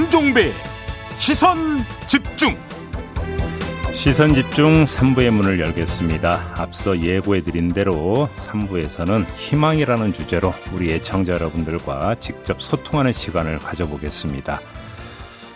김종배 시선 집중 시선 집중 3부의 문을 열겠습니다. 앞서 예고해 드린 대로 3부에서는 희망이라는 주제로 우리 애청자 여러분들과 직접 소통하는 시간을 가져보겠습니다.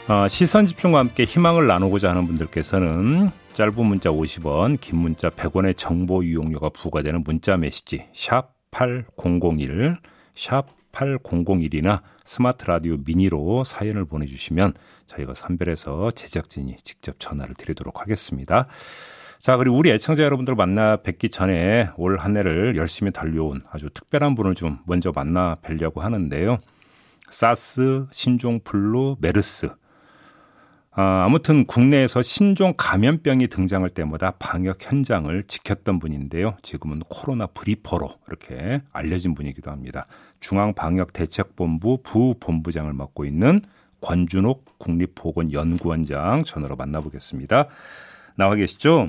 어, 시선 집중과 함께 희망을 나누고자 하는 분들께서는 짧은 문자 50원, 긴 문자 100원의 정보 이용료가 부과되는 문자 메시지 샵 8001, 샵 8001이나 스마트 라디오 미니로 사연을 보내주시면 저희가 선별해서 제작진이 직접 전화를 드리도록 하겠습니다. 자, 그리고 우리 애청자 여러분들 만나 뵙기 전에 올 한 해를 열심히 달려온 아주 특별한 분을 좀 먼저 만나 뵈려고 하는데요. 사스, 신종 플루, 메르스. 아, 아무튼 국내에서 신종 감염병이 등장할 때마다 방역 현장을 지켰던 분인데요. 지금은 코로나 briefer로 이렇게 알려진 분이기도 합니다. 중앙방역대책본부 부본부장을 맡고 있는 권준옥 국립보건연구원장 전화로 만나보겠습니다. 나와 계시죠?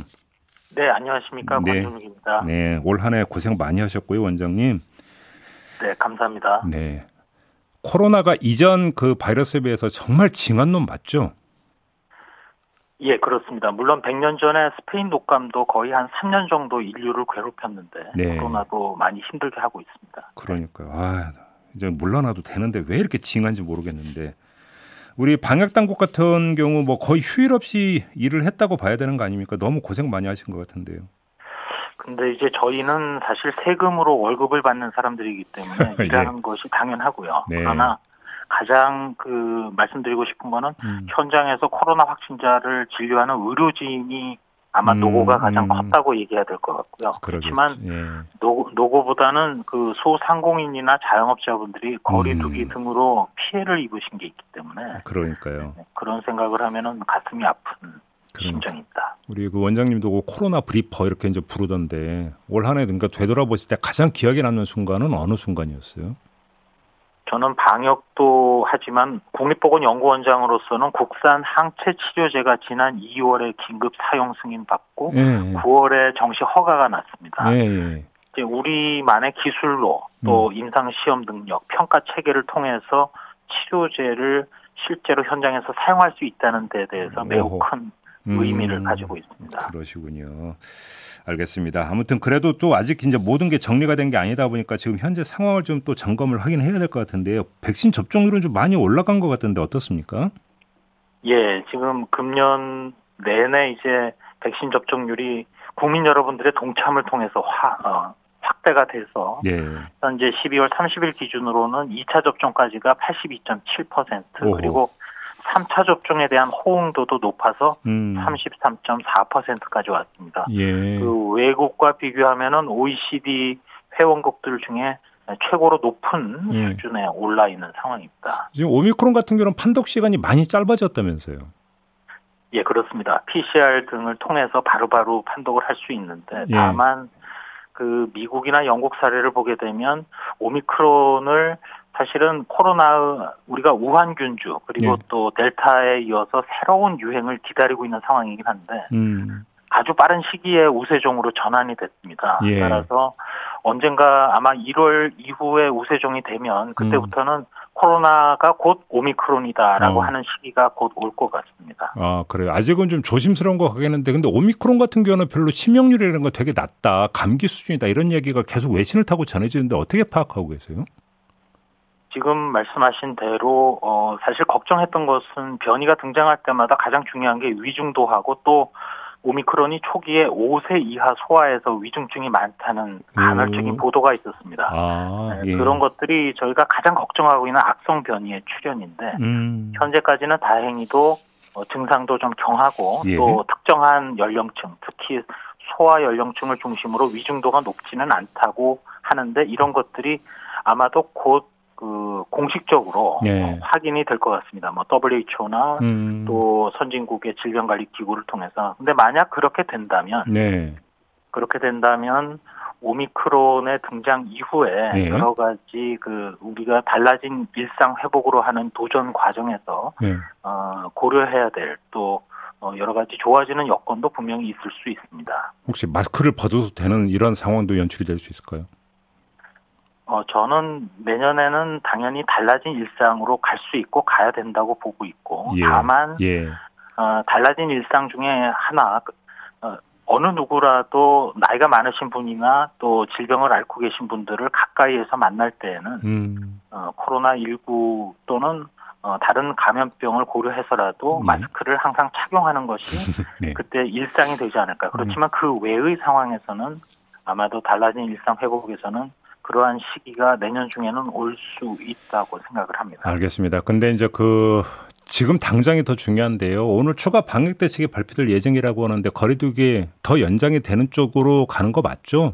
네, 안녕하십니까. 네. 권준욱입니다. 네, 올 한 해 고생 많이 하셨고요, 원장님. 네, 감사합니다. 네. 코로나가 이전 그 바이러스에 비해서 정말 징한 놈 맞죠? 예, 그렇습니다. 물론 100년 전에 스페인 독감도 거의 한 3년 정도 인류를 괴롭혔는데 네. 코로나도 많이 힘들게 하고 있습니다. 그러니까요. 아, 이제 물러나도 되는데 왜 이렇게 징한지 모르겠는데 우리 방역 당국 같은 경우 뭐 거의 휴일 없이 일을 했다고 봐야 되는 거 아닙니까? 너무 고생 많이 하신 것 같은데요. 근데 이제 저희는 사실 세금으로 월급을 받는 사람들이기 때문에 예. 일하는 것이 당연하고요. 네. 그러나 가장 그 말씀드리고 싶은 거는 음. 현장에서 코로나 확진자를 진료하는 의료진이 아마 음, 노고가 가장 음. 컸다고 얘기해야 될 것 같고요. 그렇지만 예. 노, 노고보다는 그 소상공인이나 자영업자분들이 거리두기 음. 등으로 피해를 입으신 게 있기 때문에 그러니까요. 네, 그런 생각을 하면은 가슴이 아픈 심정입니다. 우리 그 원장님도 그 코로나 briefer 이렇게 이제 부르던데 올 한해 그러니까 되돌아보실 때 가장 기억에 남는 순간은 어느 순간이었어요? 저는 방역도 하지만 국립보건연구원장으로서는 국산 항체 치료제가 지난 2월에 긴급 사용 승인 받고 예, 예. 9월에 정식 허가가 났습니다. 예, 예. 이제 우리만의 기술로 또 음. 임상 시험 능력, 평가 체계를 통해서 치료제를 실제로 현장에서 사용할 수 있다는 데 대해서 매우 큰 의미를 음, 가지고 있습니다. 그러시군요. 알겠습니다. 아무튼 그래도 또 아직 이제 모든 게 정리가 된 게 아니다 보니까 지금 현재 상황을 좀 또 점검을 하긴 해야 될 것 같은데요. 백신 접종률은 좀 많이 올라간 것 같은데 어떻습니까? 예, 지금 금년 내내 이제 백신 접종률이 국민 여러분들의 동참을 통해서 화, 어, 확대가 돼서 예. 현재 12월 30일 기준으로는 2차 접종까지가 82.7% 그리고 3차 접종에 대한 호응도도 높아서 음. 33.4%까지 왔습니다. 예. 그 외국과 비교하면은 OECD 회원국들 중에 최고로 높은 예. 수준에 올라 있는 상황입니다. 지금 오미크론 같은 경우는 판독 시간이 많이 짧아졌다면서요? 예, 그렇습니다. PCR 등을 통해서 바로바로 판독을 할 수 있는데 예. 다만 그 미국이나 영국 사례를 보게 되면 오미크론을 사실은 코로나 우리가 우한균주 그리고 네. 또 델타에 이어서 새로운 유행을 기다리고 있는 상황이긴 한데 음. 아주 빠른 시기에 우세종으로 전환이 됐습니다. 예. 따라서 언젠가 아마 1월 이후에 우세종이 되면 그때부터는 음. 코로나가 곧 오미크론이다라고 어. 하는 시기가 곧 올 것 같습니다. 아 그래요. 아직은 좀 조심스러운 것 같겠는데 근데 오미크론 같은 경우는 별로 치명률이라는 건 되게 낮다, 감기 수준이다 이런 얘기가 계속 외신을 타고 전해지는데 어떻게 파악하고 계세요? 지금 말씀하신 대로 어 사실 걱정했던 것은 변이가 등장할 때마다 가장 중요한 게 위중도하고 또 오미크론이 초기에 5세 이하 소아에서 위중증이 많다는 간헐적인 음. 보도가 있었습니다. 아, 네, 예. 그런 것들이 저희가 가장 걱정하고 있는 악성 변이의 출현인데 음. 현재까지는 다행히도 어, 증상도 좀 경하고 예. 또 특정한 연령층, 특히 소아 연령층을 중심으로 위중도가 높지는 않다고 하는데 이런 것들이 아마도 곧그 공식적으로 네. 확인이 될 것 같습니다. 뭐 WHO나 음. 또 선진국의 질병관리기구를 통해서. 근데 만약 그렇게 된다면 네. 그렇게 된다면 오미크론의 등장 이후에 네. 여러 가지 그 우리가 달라진 일상 회복으로 하는 도전 과정에서 네. 어, 고려해야 될또 어, 여러 가지 좋아지는 여건도 분명히 있을 수 있습니다. 혹시 마스크를 벗어도 되는 이런 상황도 연출이 될 수 있을까요? 어, 저는 내년에는 당연히 달라진 일상으로 갈 수 있고 가야 된다고 보고 있고 예. 다만 예. 어, 달라진 일상 중에 하나 어, 어느 누구라도 나이가 많으신 분이나 또 질병을 앓고 계신 분들을 가까이에서 만날 때에는 음. 어, 코로나 19 또는 어, 다른 감염병을 고려해서라도 네. 마스크를 항상 착용하는 것이 네. 그때 일상이 되지 않을까. 그렇지만 그 외의 상황에서는 아마도 달라진 일상 회복에서는 그러한 시기가 내년 중에는 올 수 있다고 생각을 합니다. 알겠습니다. 근데 이제 그 지금 당장이 더 중요한데요. 오늘 추가 방역 대책이 발표될 예정이라고 하는데 거리두기 더 연장이 되는 쪽으로 가는 거 맞죠?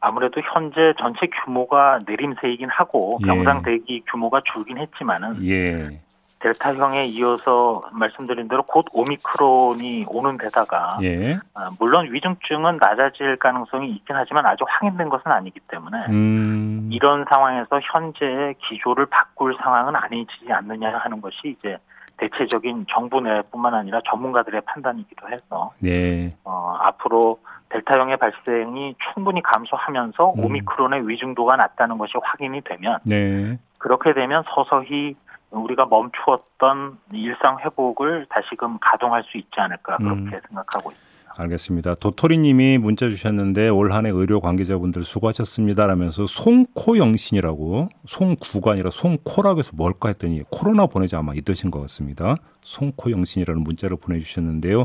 아무래도 현재 전체 규모가 내림세이긴 하고 예. 병상 대기 규모가 줄긴 했지만은 예. 델타형에 이어서 말씀드린 대로 곧 오미크론이 오는 데다가 예. 아, 물론 위중증은 낮아질 가능성이 있긴 하지만 아직 확인된 것은 아니기 때문에 음. 이런 상황에서 현재의 기조를 바꿀 상황은 아니지 않느냐 하는 것이 이제 대체적인 정부 내뿐만 아니라 전문가들의 판단이기도 해서 네. 어, 앞으로 델타형의 발생이 충분히 감소하면서 음. 오미크론의 위중도가 낮다는 것이 확인이 되면 네. 그렇게 되면 서서히 우리가 멈추었던 일상 회복을 다시금 가동할 수 있지 않을까 그렇게 음. 생각하고 있습니다. 알겠습니다. 도토리 님이 문자 주셨는데 올 한해 의료 관계자분들 수고하셨습니다. 라면서 송코영신이라고 송구가 아니라 송코라고 해서 뭘까 했더니 코로나 보내자 아마 이 뜻인 것 같습니다. 송코영신이라는 문자를 보내주셨는데요.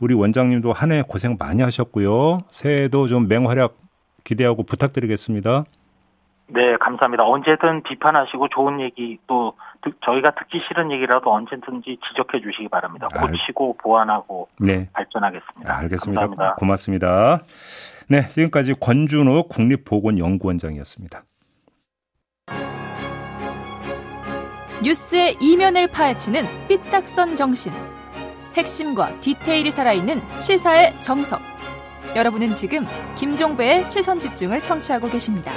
우리 원장님도 한 해 고생 많이 하셨고요. 새해에도 좀 맹활약 기대하고 부탁드리겠습니다. 네, 감사합니다. 언제든 비판하시고 좋은 얘기 또 듣- 저희가 듣기 싫은 얘기라도 언제든지 지적해 주시기 바랍니다. 알- 고치고 보완하고 네. 발전하겠습니다. 알겠습니다. 감사합니다. 고맙습니다. 네, 지금까지 권준호 국립보건연구원장이었습니다. 뉴스의 이면을 파헤치는 삐딱선 정신. 핵심과 디테일이 살아있는 시사의 정석. 여러분은 지금 김종배의 시선 집중을 청취하고 계십니다.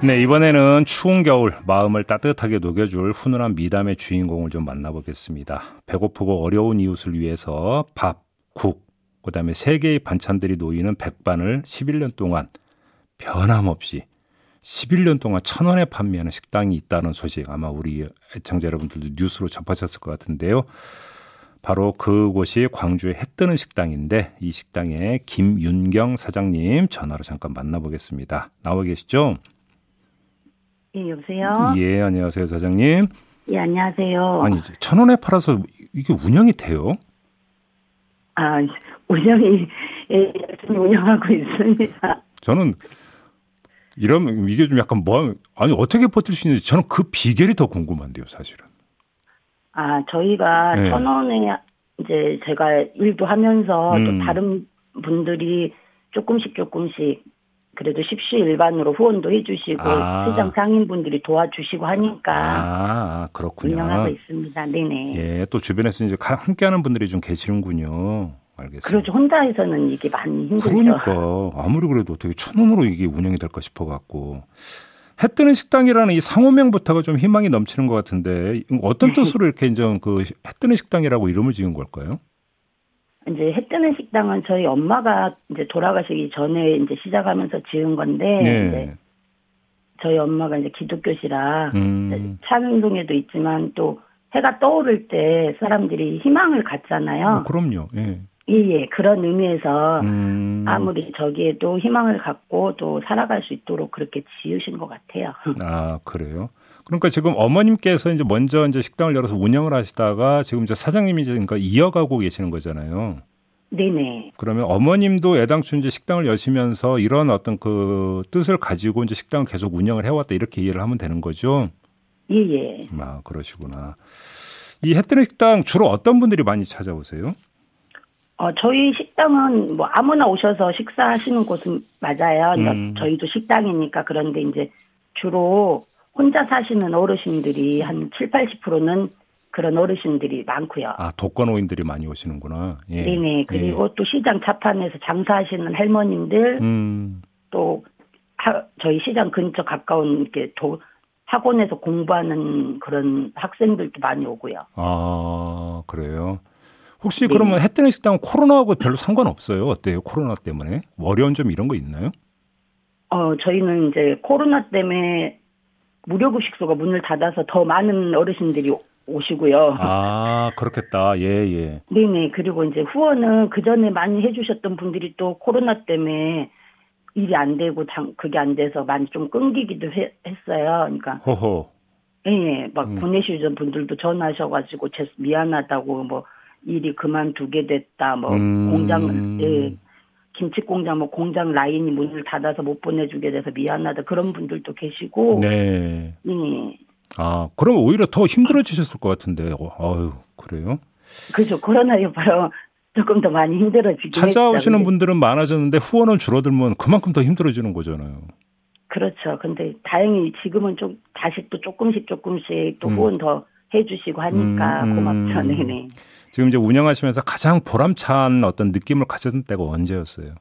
네, 이번에는 추운 겨울 마음을 따뜻하게 녹여줄 훈훈한 미담의 주인공을 좀 만나보겠습니다. 배고프고 어려운 이웃을 위해서 밥, 국, 그 다음에 세 개의 반찬들이 놓이는 백반을 11년 동안 변함없이 11년 동안 천 원에 판매하는 식당이 있다는 소식 아마 우리 애청자 여러분들도 뉴스로 접하셨을 것 같은데요. 바로 그곳이 광주의 해 뜨는 식당인데 이 식당의 김윤경 사장님 전화로 잠깐 만나보겠습니다. 나와 계시죠? 예, 여보세요? 예, 안녕하세요, 사장님. 예, 안녕하세요. 아니, 천 원에 팔아서 이게 운영이 돼요? 아, 운영이, 예, 열심히 운영하고 있습니다. 저는 이러면 이게 좀 약간 뭐, 아니, 어떻게 버틸 수 있는지 저는 그 비결이 더 궁금한데요, 사실은. 아, 저희가 네. 천 원에 이제 제가 일도 하면서 음. 또 다른 분들이 조금씩 조금씩 그래도 십시일반으로 후원도 해주시고 아. 시장 상인분들이 도와주시고 하니까 아, 그렇군요. 운영하고 있습니다. 네네. 예, 또 주변에서 이제 가- 함께하는 분들이 좀 계시는군요. 알겠습니다. 그렇죠. 혼자해서는 이게 많이 힘들죠. 그러니까 아무리 그래도 어떻게 천 원으로 이게 운영이 될까 싶어 갖고 해 뜨는 식당이라는 이 상호명부터가 좀 희망이 넘치는 것 같은데 어떤 뜻으로 이렇게 이제 그해 뜨는 식당이라고 이름을 지은 걸까요? 이제 해 뜨는 식당은 저희 엄마가 이제 돌아가시기 전에 이제 시작하면서 지은 건데 이제 네. 저희 엄마가 이제 기독교시라 음. 차명동에도 있지만 또 해가 떠오를 때 사람들이 희망을 갖잖아요. 어, 그럼요. 예. 예, 예. 그런 의미에서 음. 아무리 저기에도 희망을 갖고 또 살아갈 수 있도록 그렇게 지으신 것 같아요. 아, 그래요? 그러니까 지금 어머님께서 이제 먼저 이제 식당을 열어서 운영을 하시다가 지금 이제 사장님이 이제 그러니까 이어가고 계시는 거잖아요. 네네. 그러면 어머님도 애당초 이제 식당을 여시면서 이런 어떤 그 뜻을 가지고 이제 식당을 계속 운영을 해왔다 이렇게 이해를 하면 되는 거죠. 예, 예. 아, 그러시구나. 이 해뜨는 식당 주로 어떤 분들이 많이 찾아오세요? 어, 저희 식당은 뭐 아무나 오셔서 식사하시는 곳은 맞아요. 그러니까 음. 저희도 식당이니까 그런데 이제 주로 혼자 사시는 어르신들이 한 7, 80%는 그런 어르신들이 많고요. 아, 독거노인들이 많이 오시는구나. 예. 네네. 그리고 또 시장 자판에서 장사하시는 할머님들, 예. 음, 또 하- 저희 시장 근처 가까운 이렇게 도, 학원에서 공부하는 그런 학생들도 많이 오고요. 아, 그래요. 혹시 그러면 해 뜨는 식당은 코로나하고 별로 상관없어요? 어때요? 코로나 때문에 어려운 점 이런 거 있나요? 어, 저희는 이제 코로나 때문에 무료급식소가 문을 닫아서 더 많은 어르신들이 오시고요. 아, 그렇겠다. 예, 예. 네네. 그리고 이제 후원은 그 전에 많이 해주셨던 분들이 또 코로나 때문에 일이 안 되고 장, 그게 안 돼서 많이 좀 끊기기도 해- 했어요. 그러니까 호호. 예, 예, 막 음. 보내주신 분들도 전화하셔가지고 제 미안하다고 뭐 일이 그만두게 됐다 뭐 음. 공장 예 김치 공장 뭐 공장 라인이 문을 닫아서 못 보내주게 돼서 미안하다 그런 분들도 계시고 네. 예 아, 그럼 오히려 더 힘들어지셨을 것 같은데. 어, 아유, 그래요? 그죠 코로나 여파로 조금 더 많이 힘들어지긴 찾아오시는 했죠. 근데 분들은 많아졌는데 후원은 줄어들면 그만큼 더 힘들어지는 거잖아요. 그렇죠. 근데 다행히 지금은 좀 다시 또 조금씩 조금씩 또 음. 후원 더 해주시고 하니까 음, 음. 고맙죠. 네네. 지금 이제 운영하시면서 가장 보람찬 어떤 느낌을 가졌던 때가 언제였어요?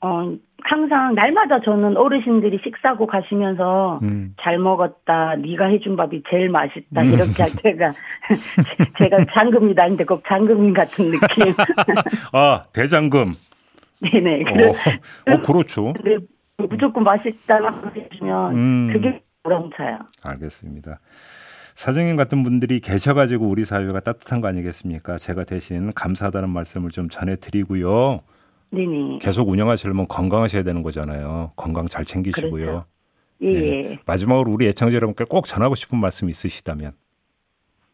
어 항상 날마다 저는 어르신들이 식사하고 가시면서 음. 잘 먹었다. 네가 해준 밥이 제일 맛있다. 음. 이렇게 할 때가 제가 장금이 다는데 꼭 장금인 같은 느낌. 아, 대장금. 네네. 어, 어, 그렇죠. 근데 무조건 맛있다고 해주면 음. 그게 보람차요. 알겠습니다. 사장님 같은 분들이 계셔가지고 우리 사회가 따뜻한 거 아니겠습니까? 제가 대신 감사하다는 말씀을 좀 전해드리고요. 네네. 계속 운영하시려면 건강하셔야 되는 거잖아요. 건강 잘 챙기시고요. 그렇죠. 예. 예. 마지막으로 우리 애청자 여러분께 꼭 전하고 싶은 말씀 있으시다면.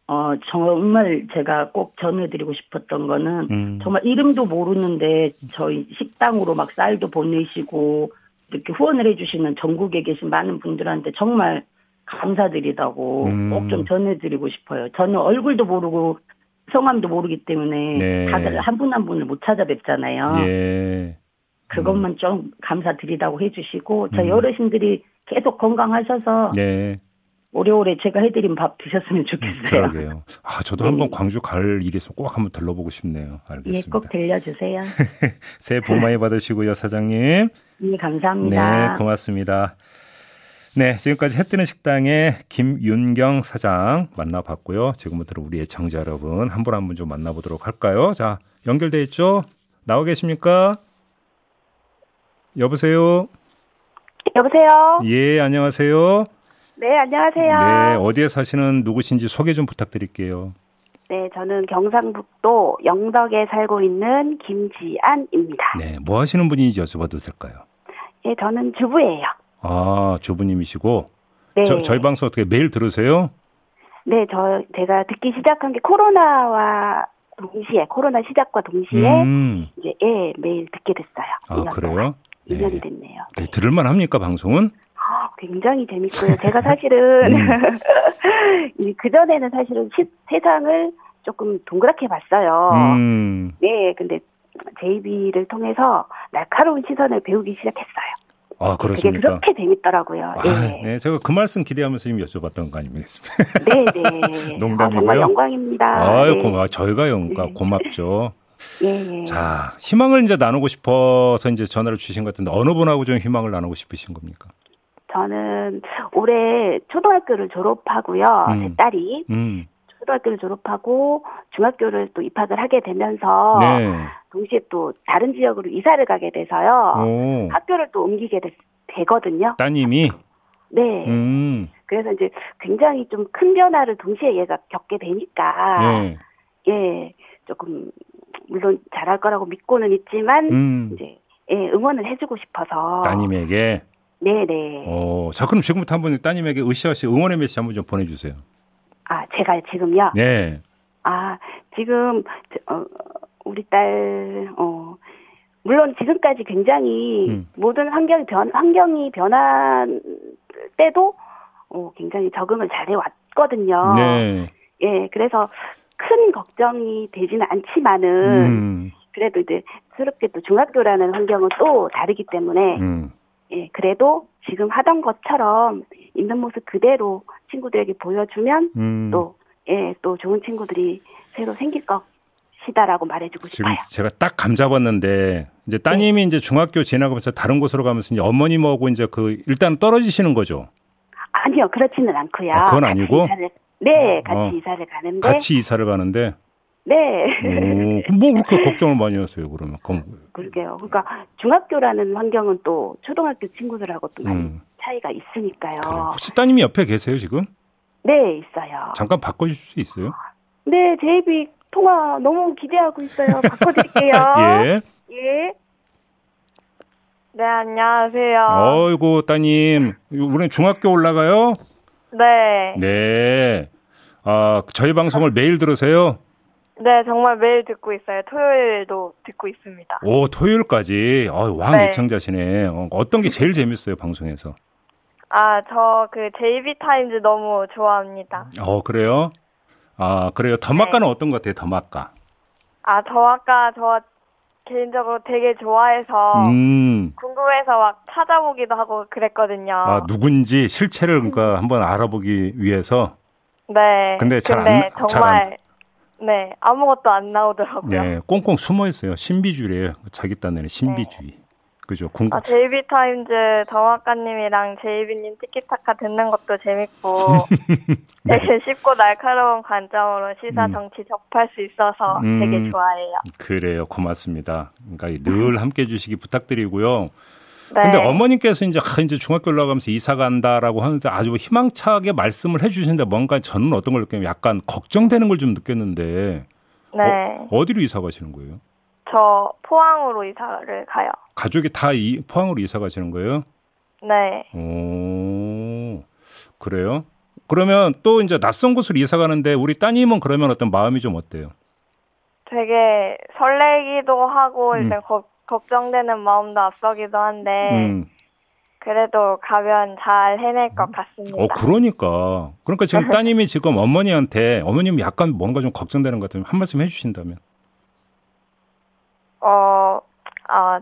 어 정말 제가 꼭 전해드리고 싶었던 거는 음. 정말 이름도 모르는데 저희 식당으로 막 쌀도 보내시고 이렇게 후원을 해주시는 전국에 계신 많은 분들한테 정말 감사드리다고 음. 꼭좀 전해드리고 싶어요. 저는 얼굴도 모르고 성함도 모르기 때문에 네. 다들 한 분 한 분을 못 찾아뵙잖아요. 예. 그것만 좀 감사드리다고 해주시고 저희 음. 어르신들이 계속 건강하셔서 네. 오래오래 제가 해드린 밥 드셨으면 좋겠어요. 그러게요. 아, 저도 네. 한번 광주 갈 일이 있어 꼭 한번 들러보고 싶네요. 예, 알겠습니다. 꼭 들려주세요. 새해 복 많이 받으시고요, 사장님. 예, 감사합니다. 네, 고맙습니다. 네, 지금까지 해 뜨는 식당의 김윤경 사장 만나봤고요. 지금부터 우리 애청자 여러분 한 분 한 분 좀 만나보도록 할까요? 자, 연결돼 있죠? 나와 계십니까? 여보세요? 여보세요? 예, 안녕하세요. 네, 안녕하세요. 네, 어디에 사시는 누구신지 소개 좀 부탁드릴게요. 네, 저는 경상북도 영덕에 살고 있는 김지안입니다. 네, 뭐 하시는 분인지 여쭤봐도 될까요? 예, 저는 주부예요. 아, 주부님이시고 네. 저, 저희 방송 어떻게 매일 들으세요? 네, 저 제가 듣기 시작한 게 코로나와 동시에 코로나 시작과 동시에 음, 이제 예, 매일 듣게 됐어요. 아, 2년 그래요? 동안. 2년이 네. 됐네요. 네, 들을 만 합니까, 방송은? 아, 굉장히 재밌고요. 제가 사실은 음. 그 전에는 사실은 시- 세상을 조금 동그랗게 봤어요. 음, 네, 근데 JB를 통해서 날카로운 시선을 배우기 시작했어요. 아, 그렇습니까? 그렇게 재밌더라고요. 아, 네. 네, 제가 그 말씀 기대하면서 지금 여쭤봤던 거 아닙니까? 네, 네. 농담이고요. 아, 정말 영광입니다. 아유, 네. 고마, 저희가 영광, 네. 고맙죠. 예, 예. 자, 희망을 이제 나누고 싶어서 이제 전화를 주신 것 같은데, 어느 분하고 좀 희망을 나누고 싶으신 겁니까? 저는 올해 초등학교를 졸업하고요. 음. 제 딸이 음, 초등학교를 졸업하고 중학교를 또 입학을 하게 되면서 네. 동시에 또 다른 지역으로 이사를 가게 돼서요. 오, 학교를 또 옮기게 되, 되거든요. 따님이, 네. 음, 그래서 이제 굉장히 좀 큰 변화를 동시에 얘가 겪게 되니까 예, 예, 조금 물론 잘할 거라고 믿고는 있지만 음, 이제 예, 응원을 해주고 싶어서 따님에게. 네네. 어, 자, 그럼 지금부터 한번 따님에게 으쌰으쌰 응원의 메시지 한번 좀 보내주세요. 아 제가 지금요. 네. 아 지금 저, 어, 우리 딸 어. 물론 지금까지 굉장히 음. 모든 환경이 변 환경이 변한 때도 어, 굉장히 적응을 잘해 왔거든요. 네. 예, 그래서 큰 걱정이 되지는 않지만은 음, 그래도 이제 새롭게 또 중학교라는 환경은 또 다르기 때문에 음. 예, 그래도 지금 하던 것처럼 있는 모습 그대로 친구들에게 보여주면 음. 또 예, 또 좋은 친구들이 새로 생길 것이다라고 말해주고 지금 싶어요. 제가 딱 감 잡았는데 이제 따님이 이제 중학교 지나가면서 다른 곳으로 가면서 이제 어머님하고 이제 그 일단 떨어지시는 거죠. 아니요, 그렇지는 않고요. 아, 그건 아니고? 이사를, 네, 같이 어. 이사를 가는데 같이 이사를 가는데 네. 오, 뭐 그렇게 걱정을 많이 하세요, 그러면? 그럼, 그러게요. 그러니까 중학교라는 환경은 또 초등학교 친구들하고 또 많이 음. 차이가 있으니까요. 그래. 혹시 따님이 옆에 계세요, 지금? 네, 있어요. 잠깐 바꿔주실 수 있어요? 네, 제이비 통화 너무 기대하고 있어요. 바꿔드릴게요. 예. 예. 네, 안녕하세요. 어이구, 따님. 우리는 중학교 올라가요? 네. 네. 아, 저희 방송을 매일 들으세요? 네, 정말 매일 듣고 있어요. 토요일도 듣고 있습니다. 오, 토요일까지. 어, 왕 네. 애청자시네. 어, 어떤 게 제일 재밌어요, 방송에서? 아, 저그 제이비 타임즈 너무 좋아합니다. 어, 그래요? 아, 그래요. 더마카는 어떤 것 같아요, 더마카? 아, 저 아까 저 개인적으로 되게 좋아해서 음. 궁금해서 막 찾아보기도 하고 그랬거든요. 아, 누군지 실체를 그러니까 한번 알아보기 위해서. 네. 근데 잘안 근데 나- 정말 네 아무것도 안 나오더라고요. 네, 꽁꽁 숨어 있어요. 신비주의래요. 자기 딴에는 신비주의. 그죠? 궁금. 아, 제이비 타임즈 더마카님이랑 제이비님 티키타카 듣는 것도 재밌고 네. 되게 쉽고 날카로운 관점으로 시사 음. 정치 접할 수 있어서 음. 되게 좋아해요. 그래요. 고맙습니다. 그러니까 늘 함께 해주시기 부탁드리고요. 네. 근데 어머님께서 이제 아, 이제 중학교 올라가면서 이사 간다라고 하는데 아주 희망차게 말씀을 해주시는데 뭔가 저는 어떤 걸 느끼면 약간 걱정되는 걸 좀 느꼈는데 네. 어, 디로 이사 가시는 거예요? 저 포항으로 이사를 가요. 가족이 다 이, 포항으로 이사 가시는 거예요? 네. 오, 그래요? 그러면 또 이제 낯선 곳으로 이사 가는데 우리 따님은 그러면 어떤 마음이 좀 어때요? 되게 설레기도 하고 음. 이제 거- 걱정되는 마음도 앞서기도 한데 음. 그래도 가면 잘 해낼 것 같습니다. 어, 그러니까. 그러니까 지금 따님이 지금 어머니한테 어머님 약간 뭔가 좀 걱정되는 것 같으면 한 말씀 해주신다면. 어, 어,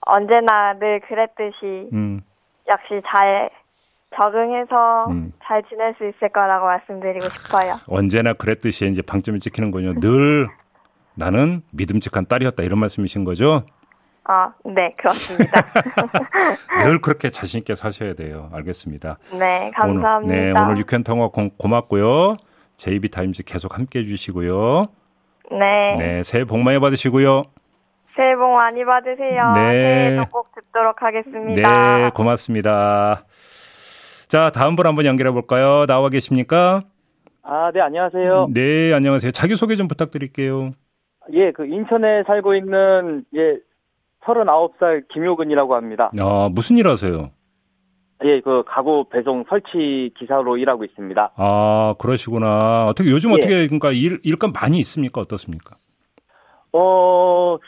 언제나 늘 그랬듯이 음, 역시 잘 적응해서 음. 잘 지낼 수 있을 거라고 말씀드리고 싶어요. 언제나 그랬듯이 이제 방점을 찍히는 거요. 늘 나는 믿음직한 딸이었다 이런 말씀이신 거죠? 아, 네, 그렇습니다. 늘 그렇게 자신 있게 사셔야 돼요. 알겠습니다. 네, 감사합니다. 오늘, 네, 오늘 유쾌한 통화 고, 고맙고요. JB 타임즈 계속 함께 해 주시고요. 네. 네, 새해 복 많이 받으시고요. 새해 복 많이 받으세요. 네. 새해도 꼭 듣도록 하겠습니다. 네, 고맙습니다. 자, 다음 분 한번 연결해 볼까요? 나와 계십니까? 아, 네, 안녕하세요. 네, 안녕하세요. 자기소개 좀 부탁드릴게요. 예, 그 인천에 살고 있는 예 39살 김효근이라고 합니다. 아, 무슨 일 하세요? 예, 그 가구 배송 설치 기사로 일하고 있습니다. 아, 그러시구나. 어떻게 요즘 예. 어떻게 그러니까 일 일감 많이 있습니까? 어떻습니까? 어,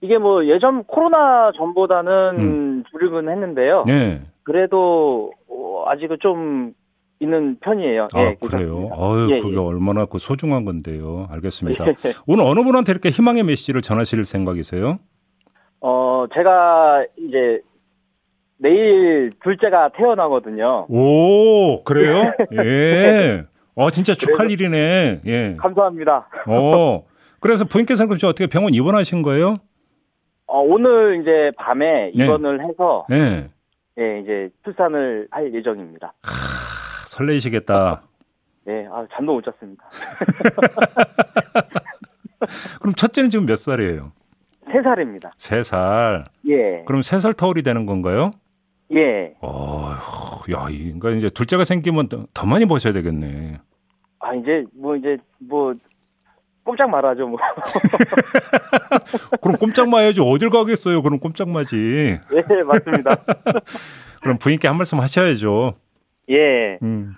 이게 뭐 예전 코로나 전보다는 줄이긴 했는데요. 음. 네. 그래도 어, 아직은 좀 있는 편이에요. 아, 예, 그래요? 아유, 예, 그게 예. 얼마나 그 소중한 건데요. 알겠습니다. 예. 오늘 어느 분한테 이렇게 희망의 메시지를 전하실 생각이세요? 어, 제가 이제 내일 둘째가 태어나거든요. 오, 그래요? 예. 어, 진짜 축하할 일이네. 예. 감사합니다. 어. 그래서 부인께서는 그럼 어떻게 병원 입원하신 거예요? 어, 오늘 이제 밤에 네. 입원을 해서 예. 예, 이제 출산을 할 예정입니다. 아, 설레이시겠다. 네, 아, 잠도 못 잤습니다. 그럼 첫째는 지금 몇 살이에요? 세 살입니다. 세 살. 예. 그럼 세 살 터울이 되는 건가요? 예. 어휴, 야, 이- 그러니까 이제 둘째가 생기면 더, 더 많이 버셔야 되겠네. 아, 이제, 뭐, 이제, 뭐, 꼼짝 말하죠, 뭐. 그럼 꼼짝 마야지. 어딜 가겠어요? 그럼 꼼짝 마지. 예, 맞습니다. 그럼 부인께 한 말씀 하셔야죠. 예. 음.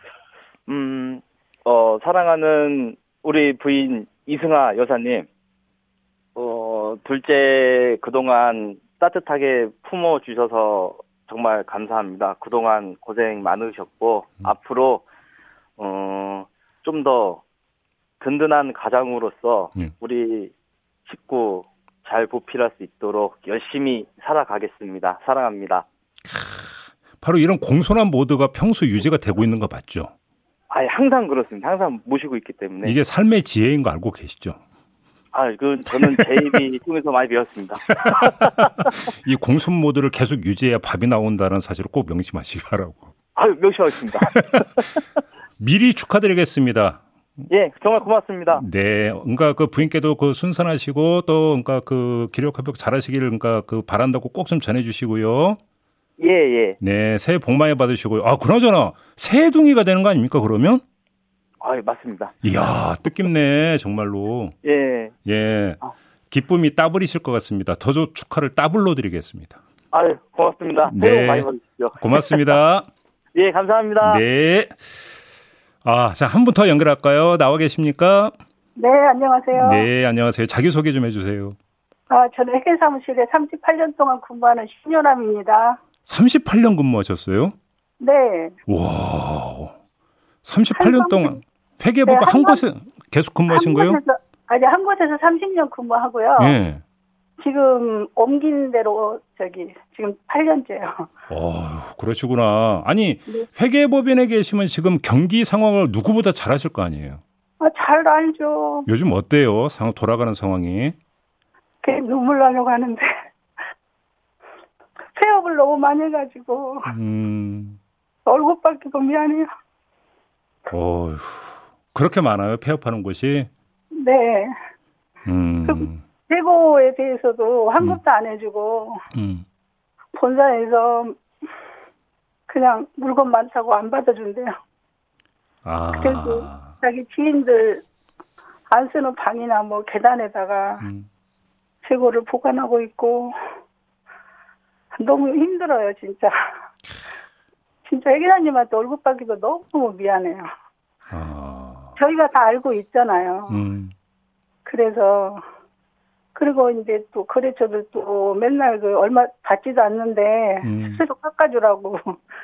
음, 어, 사랑하는 우리 부인 이승아 여사님, 어, 둘째 그동안 따뜻하게 품어 주셔서 정말 감사합니다. 그동안 고생 많으셨고, 앞으로, 어, 좀더 든든한 가장으로서 네. 우리 식구 잘 보필할 수 있도록 열심히 살아가겠습니다. 사랑합니다. 바로 이런 공손한 모드가 평소 유지가 되고 있는 거 맞죠? 아, 항상 그렇습니다. 항상 모시고 있기 때문에. 이게 삶의 지혜인 거 알고 계시죠? 아, 그 저는 제이비 통해서 많이 배웠습니다. 이 공손 모드를 계속 유지해야 밥이 나온다는 사실을 꼭 명심하시기 바라고. 아, 명심하겠습니다. 미리 축하드리겠습니다. 예, 정말 고맙습니다. 네, 그러니까 그 부인께도 그 순산하시고 또 그러니까 그 기력 회복 잘하시기를 그러니까 그 바란다고 꼭 좀 전해주시고요. 예, 예. 네, 새해 복 많이 받으시고요. 아, 그나저나 새해둥이가 되는 거 아닙니까 그러면? 아, 예, 맞습니다. 이야, 뜻깊네 정말로. 예. 예, 아. 기쁨이 따블이실 것 같습니다. 더 축하를 따블로 드리겠습니다. 아유, 고맙습니다. 네. 고맙습니다. 예, 감사합니다. 네. 아, 자, 한 분 더 연결할까요? 나와 계십니까? 네, 안녕하세요. 네, 안녕하세요. 자기소개 좀 해주세요. 아, 저는 회계사무실에 38년 동안 근무하는 신여남입니다. 38년 근무하셨어요? 네. 와, 38년 한 동안 회계부가 네, 한 한 곳에 계속 근무하신 한 거예요? 아니, 한 곳에서 30년 근무하고요. 예. 지금 옮긴 대로 저기 지금 8년째요. 어, 그러시구나. 아니, 네. 회계법인에 계시면 지금 경기 상황을 누구보다 잘 아실 거 아니에요? 아, 잘 알죠. 요즘 어때요? 상황 돌아가는 상황이? 괜히 눈물 나려고 하는데. 폐업을 너무 많이 해가지고 음, 얼굴 밝기도 미안해요. 어휴, 그렇게 많아요? 폐업하는 곳이? 네. 음, 재고에 대해서도 환급도 안 해주고 음. 본사에서 그냥 물건만 사고 안 받아준대요. 아, 자기 지인들 안 쓰는 방이나 뭐 계단에다가 음. 재고를 보관하고 있고 너무 힘들어요 진짜. 진짜 회계사님한테 얼굴 받기도 너무 미안해요. 아, 저희가 다 알고 있잖아요. 음, 그래서 그리고 이제 또 거래처들 또 맨날 그 얼마 받지도 않는데 음. 수수료 깎아주라고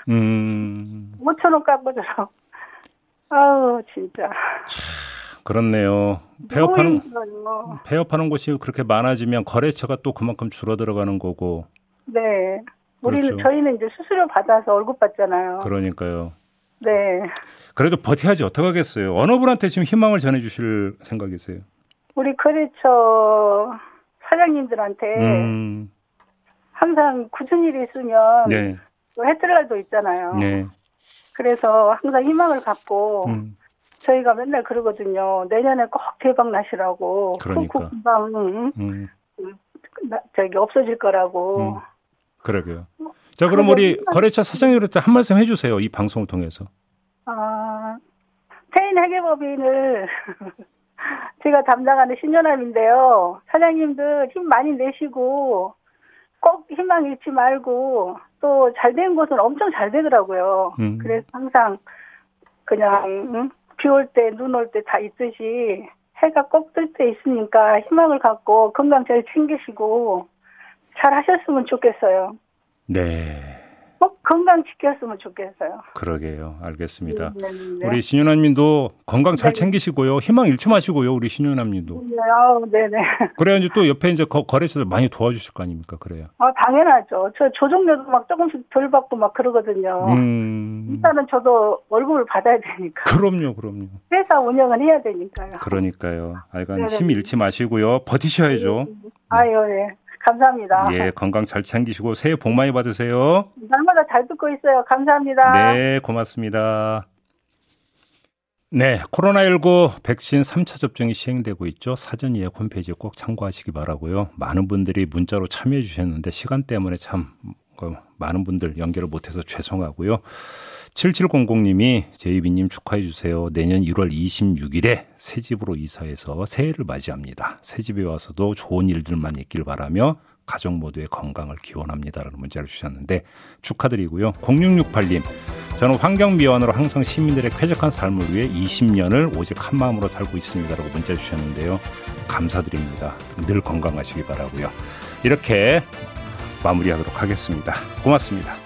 음, 5천 원 깎아주라고. 아우 진짜. 그렇네요. 폐업하는. 폐업하는 곳이 그렇게 많아지면 거래처가 또 그만큼 줄어들어가는 거고, 네. 우리는 그렇죠. 저희는 이제 수수료 받아서 월급 받잖아요. 그러니까요. 네. 그래도 버텨야지 어떡하겠어요. 어느 분한테 지금 희망을 전해 주실 생각이세요? 우리 거래처 사장님들한테 음, 항상 굳은 일이 있으면 네, 또 해뜰 날도 있잖아요. 네, 그래서 항상 희망을 갖고 음, 저희가 맨날 그러거든요. 내년에 꼭 대박 나시라고. 그러니까. 꼭 금방 응, 음, 나- 저기 없어질 거라고. 음. 그러게요. 자, 그럼 우리 거래처 사장님한테 한 말씀 해주세요. 이 방송을 통해서. 아, 태인 회계법인을 제가 담당하는 신현함인데요. 사장님들 힘 많이 내시고 꼭 희망 잃지 말고 또 잘 된 곳은 엄청 잘 되더라고요. 음. 그래서 항상 그냥 비올 때, 눈 올 때 다 있듯이 해가 꼭 뜰 때 있으니까 희망을 갖고 건강 잘 챙기시고 잘 하셨으면 좋겠어요. 네, 꼭 건강 지켰으면 좋겠어요. 그러게요. 알겠습니다. 네, 네, 네. 우리 신윤아님도 건강 잘 네. 챙기시고요. 희망 잃지 마시고요. 우리 신윤아님도. 네, 아우, 네네. 그래야 이제 또 옆에 이제 거, 거래처들 많이 도와주실 거 아닙니까? 그래요. 아, 당연하죠. 저 조정료도 막 조금씩 덜 받고 막 그러거든요. 음, 일단은 저도 월급을 받아야 되니까. 그럼요, 그럼요. 회사 운영은 해야 되니까요. 그러니까요. 네네. 힘 잃지 마시고요. 버티셔야죠. 아유, 예. 감사합니다. 예, 건강 잘 챙기시고 새해 복 많이 받으세요. 날마다 잘 듣고 있어요. 감사합니다. 네, 고맙습니다. 네, 코로나19 백신 3차 접종이 시행되고 있죠. 사전 예약 홈페이지 꼭 참고하시기 바라고요. 많은 분들이 문자로 참여해 주셨는데 시간 때문에 참 어, 많은 분들 연결을 못해서 죄송하고요. 7700님이 제이비님 축하해 주세요. 내년 1월 26일에 새 집으로 이사해서 새해를 맞이합니다. 새 집에 와서도 좋은 일들만 있길 바라며 가족 모두의 건강을 기원합니다라는 문자를 주셨는데 축하드리고요. 0668님 저는 환경미화원으로 항상 시민들의 쾌적한 삶을 위해 20년을 오직 한 마음으로 살고 있습니다라고 문자 주셨는데요. 감사드립니다. 늘 건강하시기 바라고요. 이렇게 마무리하도록 하겠습니다. 고맙습니다.